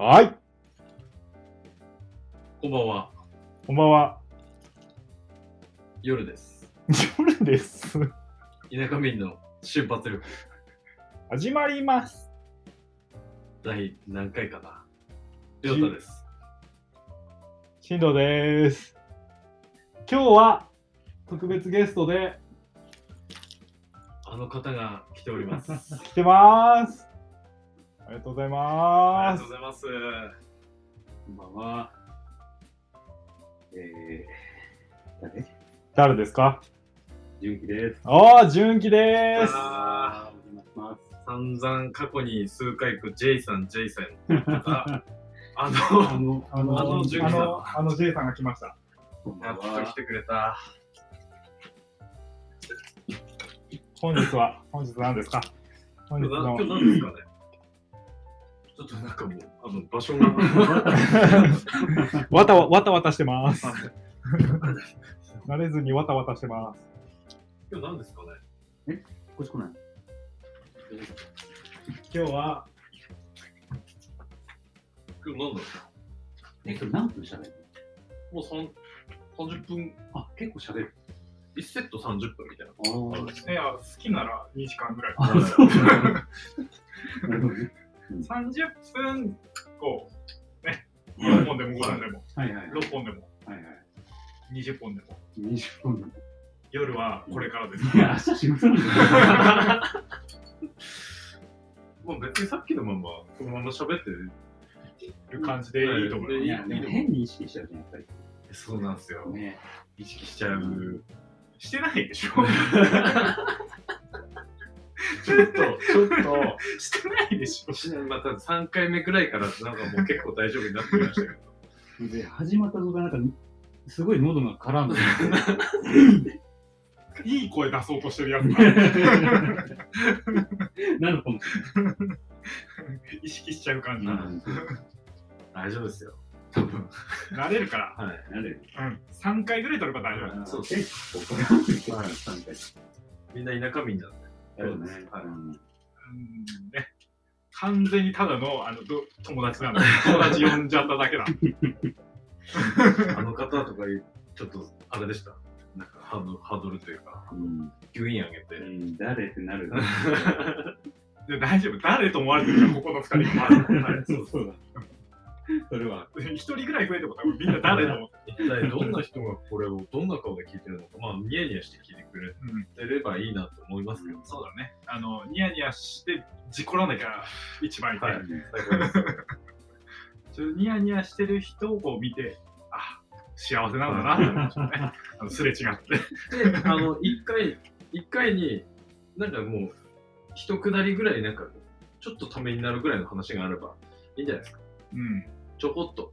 はい、こんばんは。こんばんは。夜です。夜です。田舎民の瞬発力。始まります。第何回かな。りょうたです。進藤です。今日は特別ゲストであの方が来ております。あ 来てます。ありがとうございりますがとう。ございます。こんばんは。えー、誰？誰ですか？純喜です。ああ、純喜です。あお邪魔します。ー散々過去に数回行く J さん、J さんああ あの、の、ああの純喜さんあの J さんが来ました。やっと来は。てくれた。本日は、本日何ですか？本日の今日何ですかね？ちょっとなんかもう、あの場所が。わたわわたわたしてます。慣れずにわたわたしてます。今日何ですかね？こっち来ない。今日は、今日何だろえ、それ何分喋る？うもう三30分、あ、結構喋る。1セット30分みたいな。あいや、好きなら2時間ぐらい。あ、そう なるほどね。30分、こう、ね、4本でも5本でも、はいはい。6本でも、はいはい。20本でも、20分。夜はこれからです。いや、仕事なんだまあ別にさっきのまま、このまま喋ってる。感じでいいと思いでまいや、変に意識しちゃうじゃん、やっぱり。そうなんですよ。ね。意識しちゃう。す。してないでしょ ちょっと、ちょっと、してないでしょしまた3回目ぐらいからなんかもう結構大丈夫になってきましたけど。で、始まった途端なんか、すごい喉が絡んで いい声出そうとしてるやつが なるかもし意識しちゃう感じ。大丈夫ですよ。多分。慣れるから、はい。なる。うん、3回ぐらい取れば大丈夫。そうでるけど、はい3回。みんな田舎民なんで。そうね。はいね、完全にただのあのど友達なんだ。友達呼んじゃっただけだ。あの方とかいう、ちょっとあれでした？なんかハードハードルというか、うんギュイン上げて。うん誰ってなる。で大丈夫。誰と思われてるか、ここの2人も。はいそうそうだ。それは。一人ぐらい増えても多分みんな誰と思って。一体どんな人がこれをどんな顔で聞いてるのか、まあ、ニヤニヤして聞いてくれうんてればいいなと思いますけど、そうだね。あの、ニヤニヤして事故らなきゃ一番いい。はい。ちょニヤニヤしてる人をこう見て、あ、幸せなんだなって思いましたね。あのすれ違って。で、あの、一回、一回に、なんかもう、一くだりぐらい、なんか、ちょっとためになるぐらいの話があればいいんじゃないですか。うん。ちょこっと。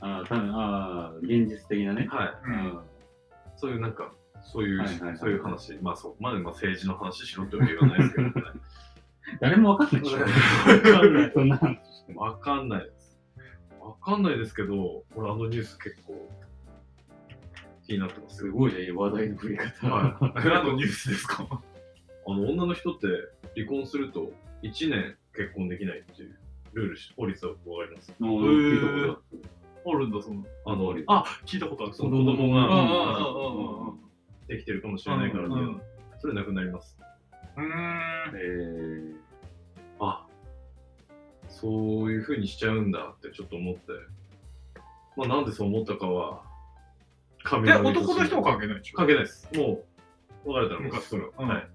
ああ、たああ、現実的なね。はい。うんそういうなんか、そういう、はいはいはいそういう話。まあそう、まあ、まあ政治の話しろってわけはないですけどね。誰もわかんないでしょ。わかんないそんな話しても。わかんないです。わかんないですけど、俺あのニュース結構気になってますよ。すごいね、話題の振り方。はい。何のニュースですか？あの女の人って離婚すると1年結婚できないっていうルールし、法律はわかります。あー聞いたことあるんだ、その。あの、あ、聞いたことある。その子供ができてるかもしれないからっていううんうんそれなくなります。うーん。えあ、そういう風にしちゃうんだってちょっと思って。まあなんでそう思ったかは、神え、々と男の人は関係ないでしょ関係ないです。もう、別れたら昔からうんはい。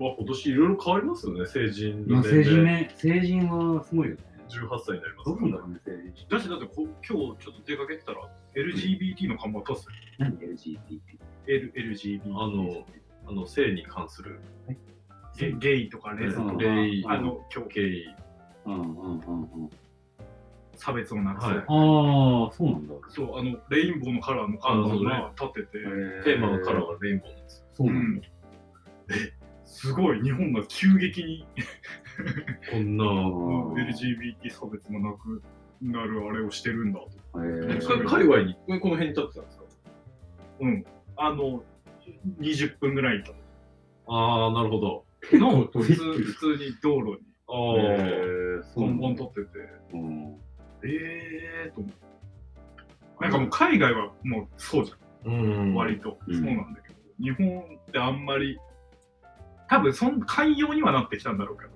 わ、今年いろいろ変わりますよね、成人。成人ね、成人はすごいよね。18歳になりますどうすんだろうね、成人。だし、だってこ今日ちょっと出かけてたら、LGBT の看板立つ何 LGBT? L LGBT。あの、あの性に関するゲゲイとかレズとか、レイ、あの、今日ゲイ、うんうんうんうん。差別をなくす。はいああ、そうなんだ。そう、あの、レインボーのカラーの看板が立ってて、テーマのカラーはレインボーなんですよ。そうなんうん。え、すごい、日本が急激にこんな、だ。LGBT 差別もなくなるあれをしてるんだと。えそれ界隈に、この辺に立ってたんですか？うん。あの、20分ぐらいいたああ、なるほど。の、普通、普通に道路に。あえー、そうポンなんだポン取ってて、うん。えーと思って。なんかもう海外はもうそうじゃん。うん。割と、うんそうなんだけど、日本ってあんまり、多分そん寛容にはなってきたんだろうけど、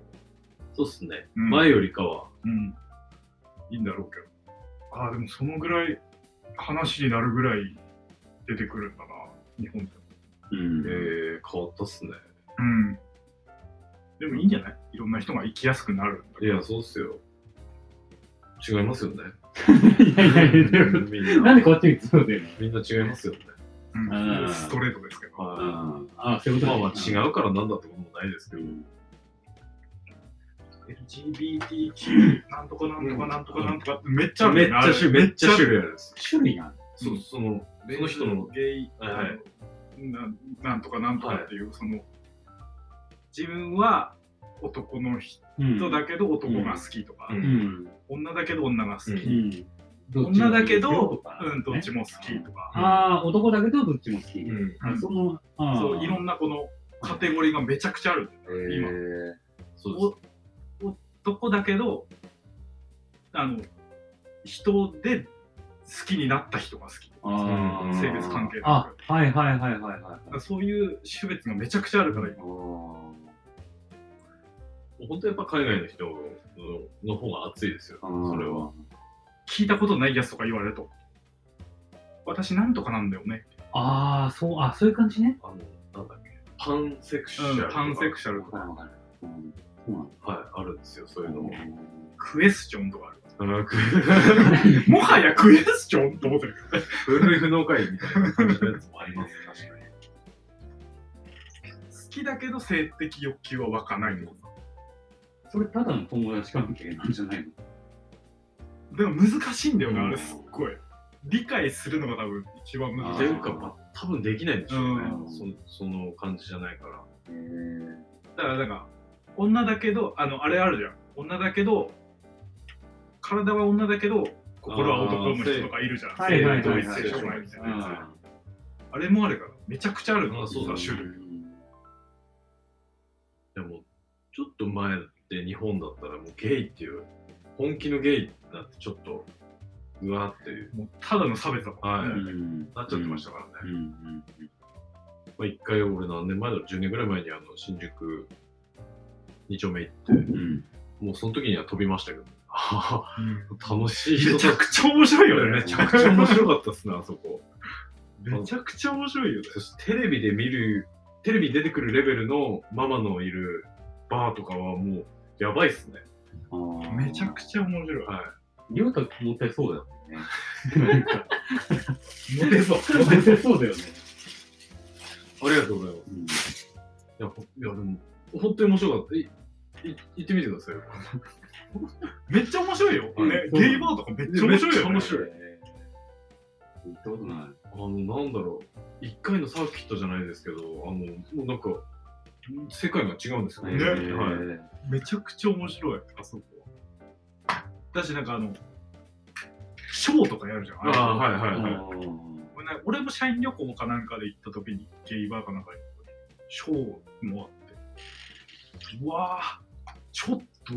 そうっすね。うん前よりかは。うん、いいんだろうけど、ああ、でもそのぐらい話になるぐらい出てくるんだな、日本でも。うん。えー、変わったっすね。うん。でもいいんじゃない？いろんな人が生きやすくなるんだいや、そうっすよ。違いますよね。いやいやいや、でもみんな。なんでこっちにそうだよ。みんな違いますよね。ストレートですけど。はうん。あ、そういうい。ことまあまあ違うからなんだってこともないですけど。うん。LGBTQ なんとかなんとかなんとかなんとかってめっちゃあるめっちゃ種めっちゃ種類ある。種類がある。そう、その、その人の、ゲイ、はいはいななんとかなんとかっていう、その自分は男の人うんだけど男が好きとか、うんうん。女だけど女が好き、うん。女だけど、うん、どっちも好きとか、ああ、男だけどどっちも好き。うん。あその、そういろんなこのカテゴリーがめちゃくちゃある今。そうお男だけどあの人で好きになった人が好き性別関係なあ、はいはいはいはいはい。そういう種別がめちゃくちゃあるから今。本当やっぱ海外の人のの方が熱いですよ。それは。。聞いたことないやつとか言われると私なんとかなんだよね、ああ、そう、あ、そういう感じね。あの、なんだっけ。パンセクシャルとか。パンセクシャルとかわかるうんそうなんだ。はい、あるんですよ、そういうのも。クエスチョンとかあるあく もはやクエスチョンと思ってるけどね古い不能会みたいな感じのやつもあります、確かに。好きだけど性的欲求は湧かないのそれただの友達関係なんじゃないの？でも難しいんだよね、うん。あれすっごい。理解するのが多分一番難しい。っていうか、まあ、多分できないんでしょうね、うん。そその感じじゃないから。だからなんか女だけどあのあれあるじゃん。女だけど体は女だけど心は男の人とかいるじゃん。はいはいはいはい性同一性障害みたいなやつ。ああれもあるから。めちゃくちゃあるの。あそうだ種類。でも、ちょっと前って日本だったらもうゲイっていう、本気のゲイだってちょっと、うわーっていう、もうただの差別だもんね、はい。うんなっちゃってましたからね。うんうんまあ、一回俺何年前だろう、10年ぐらい前にあの新宿2丁目行って、うんもうその時には飛びましたけど、楽しい。人めちゃくちゃ面白いよね。めちゃくちゃ面白かったっすね、あそこ。めちゃくちゃ面白いよね。そしてテレビで見る、テレビに出てくるレベルのママのいるバーとかはもうやばいっすね。めちゃくちゃ面白いはりょうたモテそうだよね。モテそうモテそうだよね。い。ありがとうございます。いや、ほいやでも、本当に面白かった。いい行ってみてくださいよ。めっちゃ面白いよ、うんね、ゲイバーとかめっちゃ面白いよ、ね、めっちゃ面白いえー行ったことない。あの、なんだろう。一回のサーキットじゃないですけど、あの、もうなんか、世界が違うんですよねはい。めちゃくちゃ面白い、あそこは。だし、なんかあの、ショーとかやるじゃん。ああ、はいえはいはい。ー俺も社員旅行かなんかで行った時に、ゲイバーかなんかにショーもあって、うわぁ、ちょっと、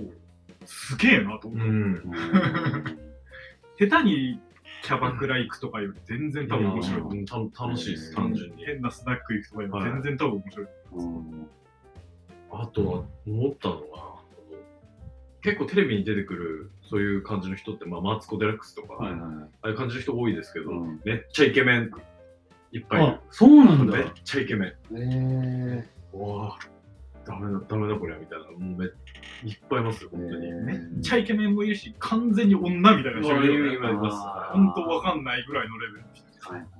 すげえなと思って。うん。うん下手にキャバクラ行くとかより全然多分面白い。うんた楽しいです、うん単純に。変なスナック行くとかよりはい全然多分面白い。うんあとは思ったのが、あの結構テレビに出てくるそういう感じの人って、まあ、マツコ・デラックスとか、あはいはいはいあいう感じの人多いですけど、うんめっちゃイケメンいっぱいいあ、そうなんる。だ。めっちゃイケメン。えわあ、ダメだ、ダメだこりゃみたいな。もうめいっぱいいますよ、本当に。めっちゃイケメンもいるし、完全に女みたいな人もいます。あ本当わかんないぐらいのレベルの人。はい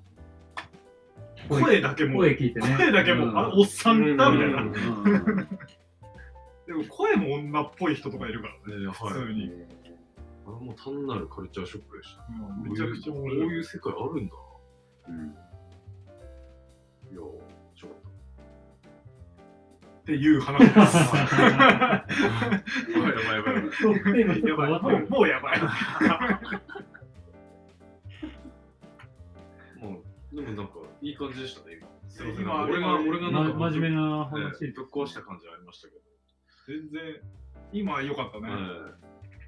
声だけも、声聞いてね。声だけも、あ、おっさんだみたいな。うん。うん。でも声も女っぽい人とかいるからね。普通に。あれも単なるカルチャーショックでした。うん。めちゃくちゃ面こう白い。いう世界あるん。だ。うん。いやー、ちょっっていう話です。と。やばいやばいやばい。もうやばい。でもなんか、いい感じでしたね、今。すいません。今俺が、俺がなんか、ま真面目なね話。ぶっ壊した感じありましたけど。全然、今は良かったね。はい。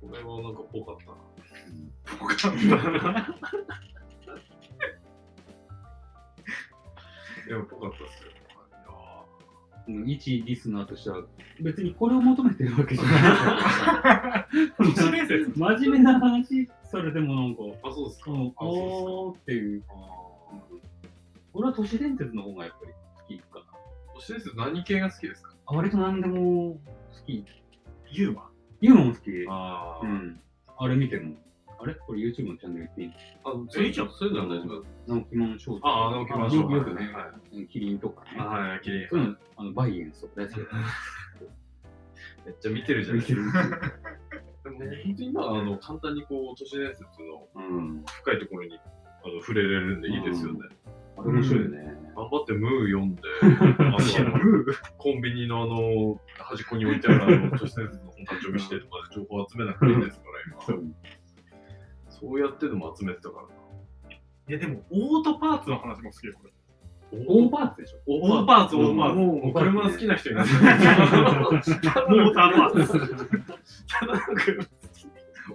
これはなんかぽかったな。ぽかった。いや、ぽかったっすよ。うん一リスナーとしては、別にこれを求めてるわけじゃない。都市伝説。真面目な話されてもなんか、あ、そうですか。うん、あそうおーっていう。俺は都市伝説の方がやっぱり好きかな。都市伝説何系が好きですか？あ割と何でも好き。ユーマ？ユーモンも好き。あうん。あれ見ても。あれ？これ YouTube のチャンネル言っていいあ、それいいじゃんそういうのは大丈夫直木マンショーああ直木マンショーよよくね、はキリンとかね。あ、はい、きれい。そういうの、あのバイエンスとか大好きめっちゃ見てるじゃない見てるですか。でも本当に今、あの、簡単にこう、都市伝説のうん。深いところにあの触れれるんでいいですよね。あれ面白いよね。頑張ってムー読んで、あのコンビニのあの、端っこに置いてあるあの都市伝説の本立ち読みしてとかで情報集めなくていいですから、今。そうやってでも集めてたからな。いや、でも、オートパーツの話も好きよ、これ。オーバーツでしょ？オオーパーツ、オーパーツ。ももう車好きな人いない。モーターパーツ。ただ なんか、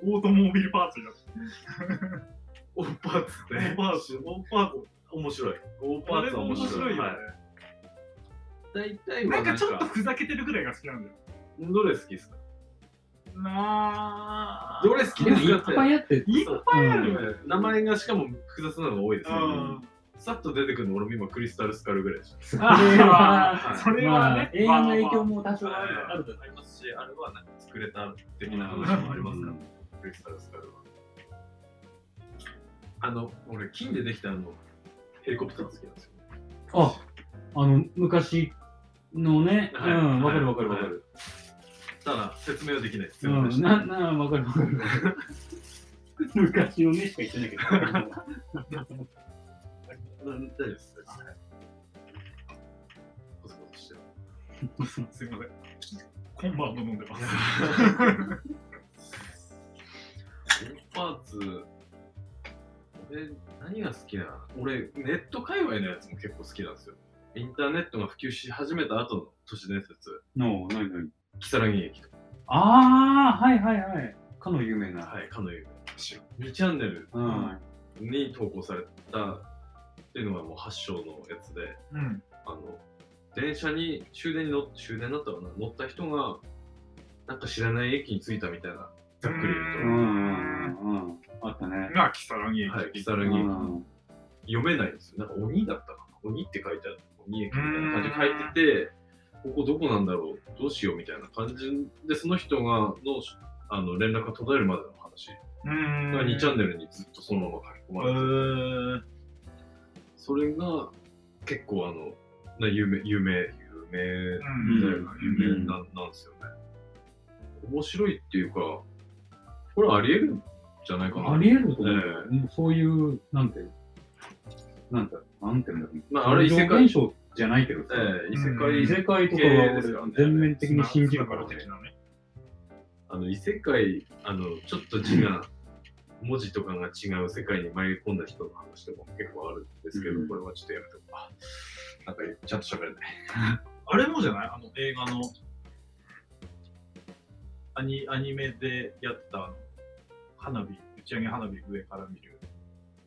オートモービルパーツになってオーパーツって。オーパーツ、オーパーツ。面白い。オーパーツは面白い。面白いよねは。大体はなんかちょっとふざけてるぐらいが好きなんだよ。どれ好きですか？などれ好きですかってぱいあって、いっぱいあるよね。名前がしかも複雑なのが多いですよ、うん。さっと出てくるの俺も今クリスタルスカルぐらいでしそれ あは、それはねまあ、映画の影響も多少た。あるあるとありますし、あれはなんか作れた的な話もありますから、クリスタルスカルは。あの、俺、金でできたあの、ヘリコプター好きなんですよ。あ、あの、昔のね、うはいん、わかるわかるわかる。ただ、説明はできないです。うん、な、な、わかるわかる。昔のねしか言ってないけど。大丈夫です。コソコソしてるすいません。コンバート飲んでます。パーツ、俺、何が好きなの？俺、ネット界隈のやつも結構好きなんですよ。インターネットが普及し始めた後の都市伝説、の、なになに如月駅とか、ああ、はいはいはい。かの有名な。はい、かの有名な2チャンネルうん。に投稿されたっていうのがもう発祥のやつで、うん。あの、電車に終電に乗終電だったかな？乗った人が、なんか知らない駅に着いたみたいな、ざっくり言うと。うんうんうん。あったね。が、キサラギ駅。はい、如月うん読めないんですよ。なんか鬼だったかな鬼って書いてある。鬼駅みたいな感じで書いてて、ここどこなんだろうどうしようみたいな感じで、その人がのあの連絡が途絶えるまでの話うーん。が2チャンネルにずっとそのまま書き込まうれてて。それが結構あの、な有名、有名、有名うんだよな、有名ななんですよね。面白いっていうか、これあり得るんじゃないかな。あり得ると思うよえもうそういう、なんて、なんて、なんていうんだろう。まああれ異世界現象じゃないけどさ、ええ異世うん界異世界とかは全面的に信じるからね。的なね。あの異世界、あのちょっと字が、文字とかが違う世界に迷い込んだ人の話とかも結構あるんですけど、うんこれはちょっとやめておこうか。なんかちゃんと喋れない。あれもじゃない？あの映画のアニアニメでやった花火、打ち上げ花火上から見る、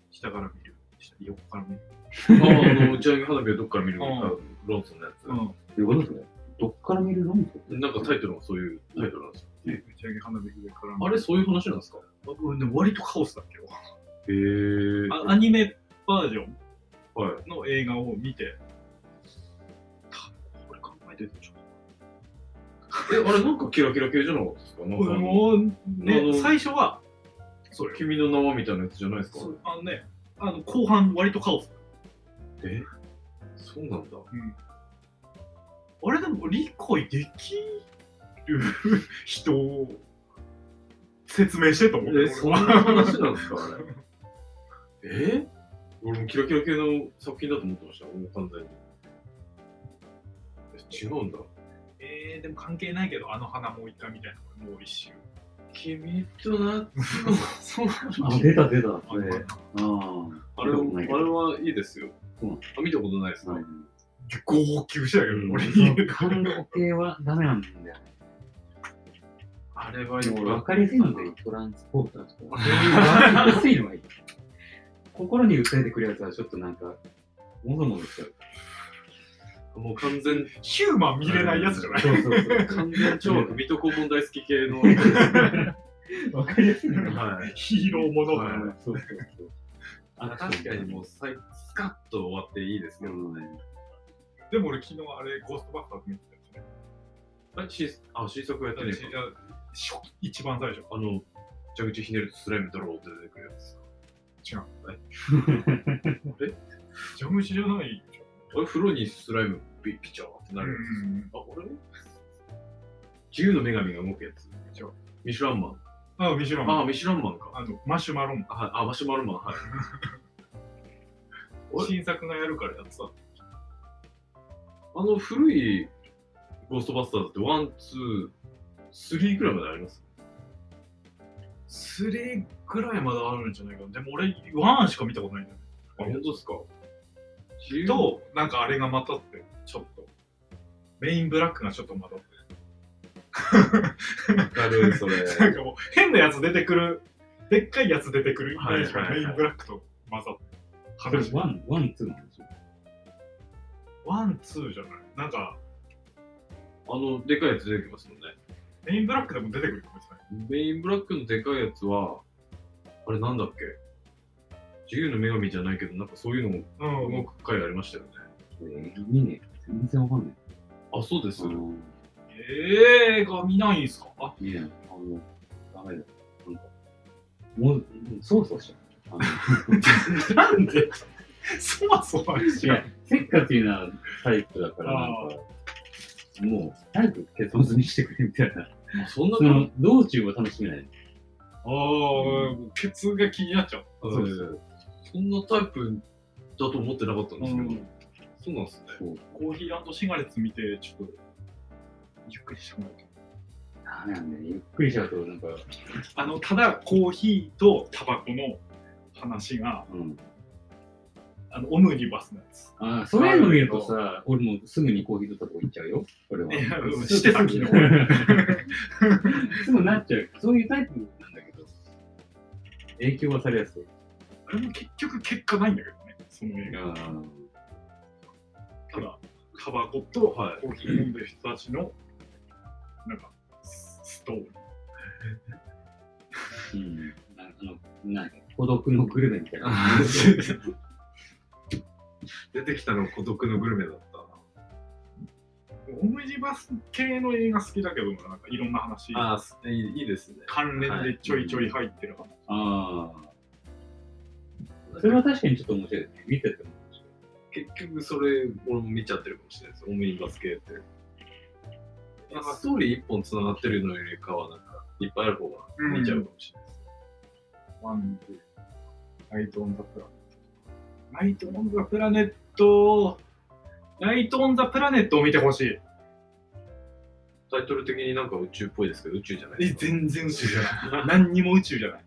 下から見る、下横から見る。ああの打ち上げ花火はどっから見るの？か、ロンソンのやつ。うん。どっから見るの？なんかタイトルがそういうタイトルなんですよ。打ち上げ花火上から見る。あれ、そういう話なんですか？割とカオスだっけ？ど。へえ。あアニメバージョン？はい。の映画を見て、これ考えてるでしょ。え、あれなんかキラキラ系じゃなかったですか？最初は、そ。君の名はみたいなやつじゃないですか？そうあのね、あの後半割とカオス。え？そうなんだ。あれでも理解できる人を説明してと思って。え、そんな話なんですか？あれ。え？俺もキラキラ系の作品だと思ってました、もう完全に。え違うんだ。えー、でも関係ないけど、あの花もう一回みたいなのもう一周。君とな、そうあ、出た出た。それ。あのあれあれはいいですよ。うんあ見たことないですか、はい号泣したけど、うん俺に。感動系はダメなんだよね。あれはもう分かりやすいので、トランスポーターとか、そういう分かりやすいのがいい。心に訴えてくるやつはちょっとなんか、もぞもぞしちゃう。もう完全、ヒューマン見れないやつじゃない？そうそうそう。完全超水戸黄門大好き系の。分かりやすい。はい。ヒーローものだはい。そうそうそう。あ確かにもうさいスカッと終わっていいですけどね。でも俺昨日あれ、ゴーストバスターズ見てたやつね。あ、新あ新作やってねえか一番最初。あの、蛇口ひねるとスライムドローって出てくるやつ。違う。え？蛇口じゃないじあれ、風呂にスライムピピチャーってな。るやつ。うんあ、これ？自由の女神が動くやつ。ミシュランマン。あ、ミシュランあ、ミシュランマンか。あの、マシュマロン。あ、はいあマシュマロマン、はい。新作がやるからやってた。あの古いゴーストバスターズってワン、ツー、スリーくらいまであります？3ぐらいまであるんじゃないかな。でも俺、1しか見たことないんだよね。あ、本当ですか？と、なんかあれがまたって、ちょっと。メン・イン・ブラックがちょっとまたって。わかる、それ。なんかもう変なやつ出てくる、でっかいやつ出てくるイメージがメン・イン・ブラックと混ざって。それ話ワン、ワン、ツーなんでしょ。ワン、ツーじゃない？なんか、あの、でかいやつ出てきますもんね。メン・イン・ブラックでも出てくるかもしれない。メン・イン・ブラックのでかいやつは、あれなんだっけ？自由の女神じゃないけど、なんかそういうのも動く回ありましたよね。えー、見ねえ。全然わかんない。あ、そうです。あの映画見ないんすか？あいや、あの、ダメだ。なんか、もう、そうそうしちゃう。あ なんで？そわそわしちゃうや、せっかちなタイプだから、なんか、もう、早く結婚にしてくれみたいな。あそんなその、道中は楽しめない。ああ、ケツが気になっちゃう。そうですそんなタイプだと思ってなかったんですけど、そうなんですね。コーヒーシガレッツ見て、ちょっと、ゆっくりしてもらうと。ダメなんだよ。ゆっくりしちゃうと、なんか、あの、ただコーヒーとタバコの話が、うん。あの、オムニバスのやつ。ああ、そういうの見るとさ、俺もすぐにコーヒーとタバコ行っちゃうよ。俺は。いやうんしてた昨日すぐ なっちゃう。そういうタイプなんだけど、影響はされやすい。あれも結局結果ないんだけどね、その映画。あただ、タバコとはいコーヒー飲んでる人たちの、なんか、スストーリー。うん。あの、なんか、孤独のグルメみたいな。出てきたのは孤独のグルメだったオムニバス系の映画好きだけど、なんかいろんな話、な。ああ、いいいいですね。関連でちょいちょい入ってる話。ああ。それは確かにちょっと面白いですね。見てても面白い。結局それ、俺も見ちゃってるかもしれないです。オムニバス系って。なんかストーリー一本つながってるのよりかは、なんか、いっぱいある方が見ちゃうかもしれないです。ワン、ツー、ナイト・オン・ザ・プラネット。ナイト・オン・ザ・プラネット、ナイト・オン・ザ・プラネットを見てほしい。タイトル的になんか宇宙っぽいですけど、宇宙じゃないえ、ですか。全然宇宙じゃない。何にも宇宙じゃない。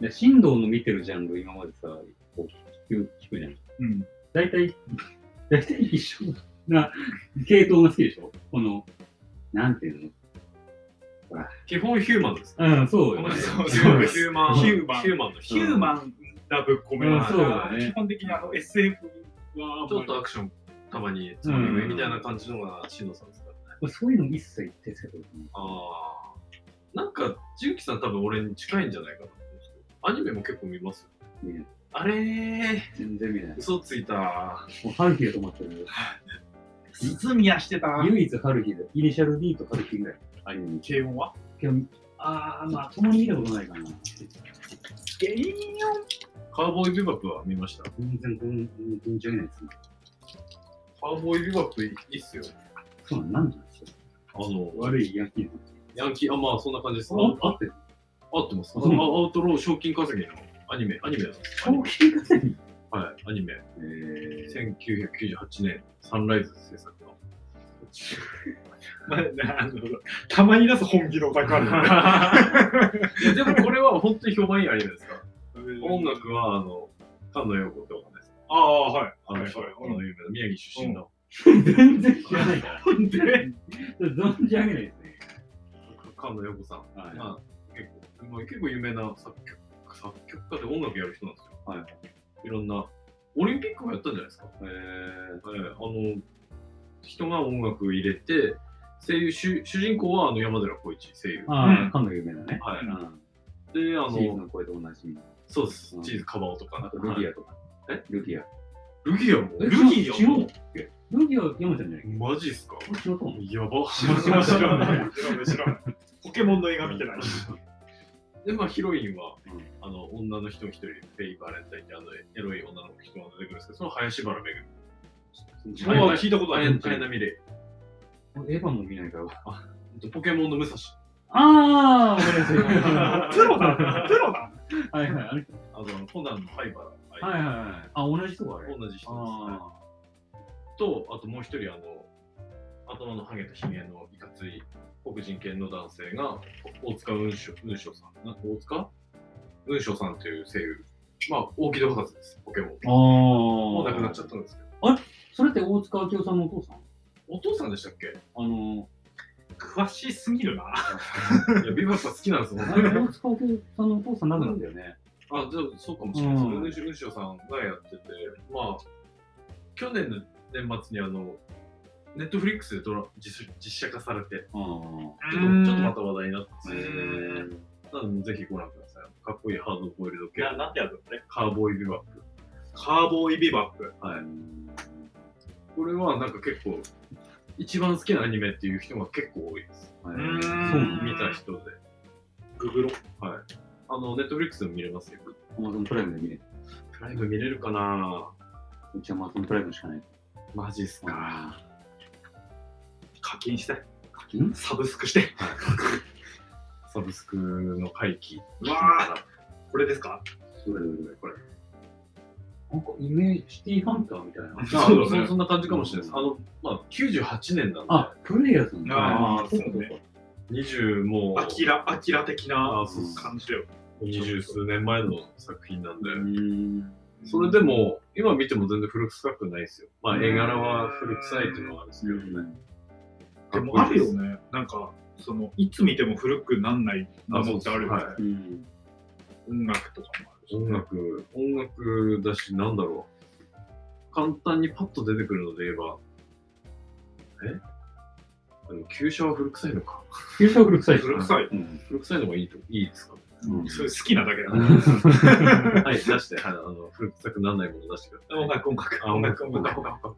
で振動の見てるジャンル、今までさ、こう聞く聞くじゃん。うん。大体、大体一緒な系統が好きでしょ？この、なんていうの？基本ヒューマンですか？うん、そうよね。そうヒそうューマン、ヒューマンヒューマンのヒューマンラブコメディ、うんそうだね基本的にあの SF はちょっとアクションたまにつまみみたいな感じのがしのさんですか？らね。そういうの一切手つけてない。ああ。なんか、純喜さん多分俺に近いんじゃないかな。アニメも結構見ますよ。ねあれー、全然見ない。嘘ついた。もう春日で止まってる。堤やしてた。唯一春日で、イニシャル D と春日ぐらい。アニメに。軽音は？今日ああ、まあ、共に見たことないかな。ゲイカーボーイビバップは見ました。全然、こん、存じ上げないですね。カーボーイビバップいいっすよ。そうなんなんですかあの、悪いヤンキーの。ヤンキー、あ、まあそんな感じです。ああ、あってる。合ってます。ああそのアウトロー賞金稼ぎのアニメ、アニメなんです。アニ賞メ金稼ぎ？はい、アニメ。え1998年、サンライズ制作の。まあ、あのたまに出す本気のオタクあるよねいやでもこれは本当に評判いいアニメですか？音楽は、あの、菅野陽子ってわかんないですかああ、はい。あの、はいはいあの有名な宮城出身の。ー、全然知らない か ら。で、存じ上げないですね。菅菅野陽子さん。はいまあ、結構有名な作曲作曲家で音楽やる人なんですよ。はい。いろんな、オリンピックもやったんじゃないですか。えー、えーあの、人が音楽入れて、声優、主主人公はあの山寺宏一、声優。ああ、うんかの有名なね。はいうんで、あチーズの、の声でおなじみ。そうですう。んチーズカバオとか。あとルギア。アとか。え？ルギア。ルギアも？えルギア？違うっけルギア山ちゃんじゃないっマジっすか？やば。知らない知らない知らない知らないポケモンの映画見てないで、まあ、ヒロインは、うんあの、女の人一人、フェイ・バレンタインって、あの、エロい女の人が出てくるんですけど、その林原めぐみ。はいもう聞いたことある？あや綾波レイ。エヴァも見ないから。ポケモンの武蔵。ああ、プロだプロだいはい。あのコナンの灰原。はいはいはい。あ、同じ人があれ。同じ人ですね。あと、あともう一人、あの、頭のハゲたひげのいかつい黒人系の男性が、大塚雲章雲章さん。な大塚？雲章さんという声優。まあ、大木戸博士です、ポケモン。あ。ああ。もう亡くなっちゃったんですけど。それって大塚明夫さんのお父さん？お父さんでしたっけ？あの、詳しすぎるな。いや、ビバップは好きなんですよ、あ本当にれ大塚明夫さんのお父さん亡くなったよね。あ、じゃあそうかもしれないです。雲章さんがやってて、まあ、去年の年末にあの、ネットフリックスでドラ実実写化されて、ああ。ちょっとちょっとまた話題になってへーなので、ぜひご覧ください。かっこいいハードボイルド系。ななんてやつだね。カーボーイビバップ。カーボーイビバップ。はい。これはなんか結構、一番好きなアニメっていう人が結構多いです。はい見た人で。ググロ。はい。あの、ネットフリックスでも見れますよ。アマゾンプライムで見れる。プライム見れるかなうちはアマゾンプライムしかない。マジっすか。課金して。課金？サブスクして。サブスクの回帰。うわーこれですか？どれどれどれこれ。なんかイメージ、シティハンターみたいな。あそうだねそそんな感じかもしれないです。あの、まあ、98年なんで、あ、古いやつなんだ。あーそうかそうねそうか。20もう、アキラ、アキラ的なあそうそう感じだよ。二十数年前の作品なんで、うん。それでも、今見ても全然古臭くないですよ。まあ、絵柄は古臭いっていうのはあるんですけどね。でもあるよね。なんか、その、いつ見ても古くなんないものってあるよね。はいうん。音楽とかもあるし。音楽、音楽だし、なんだろう。簡単にパッと出てくるので言えば、え？でも、旧車は古臭いのか。旧車は古臭い。古臭い。うん。古臭いのがいいと、いいですかうんそれ好きなだけだね。はい、出して、はい、あの、古臭くならないもの出してください。音楽、音楽、あ音楽、音楽、音楽。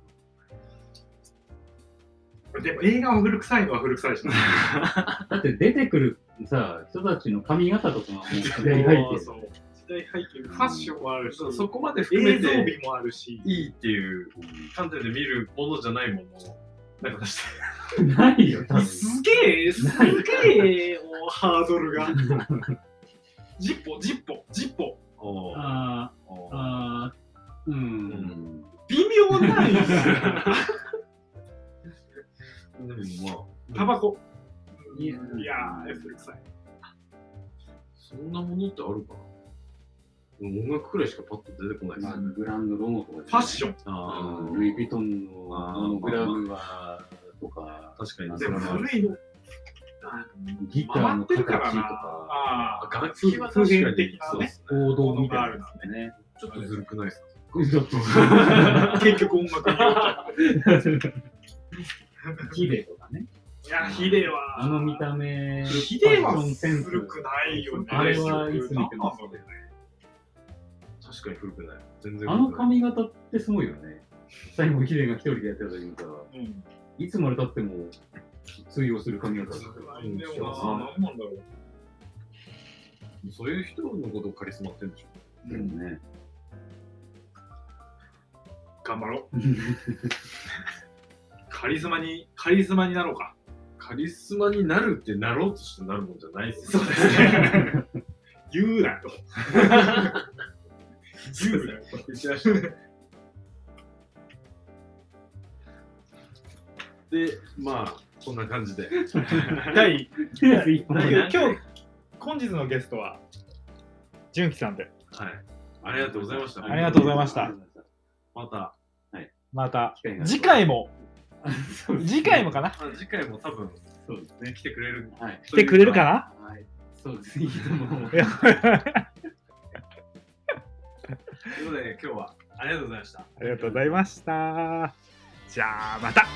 でも映画は古臭いのは古臭いしな。だって出てくるさ、人たちの髪型とかがもう時代背景時代背景、ファッションもあるし、そそこまで含め映像もあるし、いいっていう観点で見るものじゃないものを、なんか出して。ないよ。すげえ、すげえ、もうハードルが。ジッポ、ジッポ、ジッポ。あーおーあー、うん。微妙なんや。でもまあ、タバコ。いやー、古臭い。そんなものってあるかな？音楽くらいしかパッと出てこないですまあ、ね。グランドロゴとか、ファッション。あうんルイ・ヴィトンのモノグラムはとか、確かにあでも。古いの。ギターの形とるかああ。楽器は確かにね。行動みたいなね。ちょっとずるくないですか？結局音楽によっちゃって。ヒデとかね。いや、ヒデは。あの見た目、ヒデは古くないよね。あれはいつ見てもなんなんだろうね確かに古くない。全然あの。髪型ってすごいよね。最後ヒデが一人でやってた時にさ、うん。いつまでたっても通用する髪型だったよないんだろう。そういう人のことをカリスマって言うんでしょでもね。頑張ろう。カリスマに、カリスマになろうか。カリスマになるってなろうとしてなるもんじゃないですよそうですね。言うなよ。言うなよ。で、まあ、こんな感じで。第、一本何今日、本日のゲストは、純喜さんで。はい。ありがとうございました。ありがとうございましたまた、また機会が次回も、次回もかな？あ次回も多分、そうですね。来てくれる。はい。来てくれるかな？はい。そうです。いいと思う。ということで、今日はありがとうございました。ありがとうございました。じゃあまた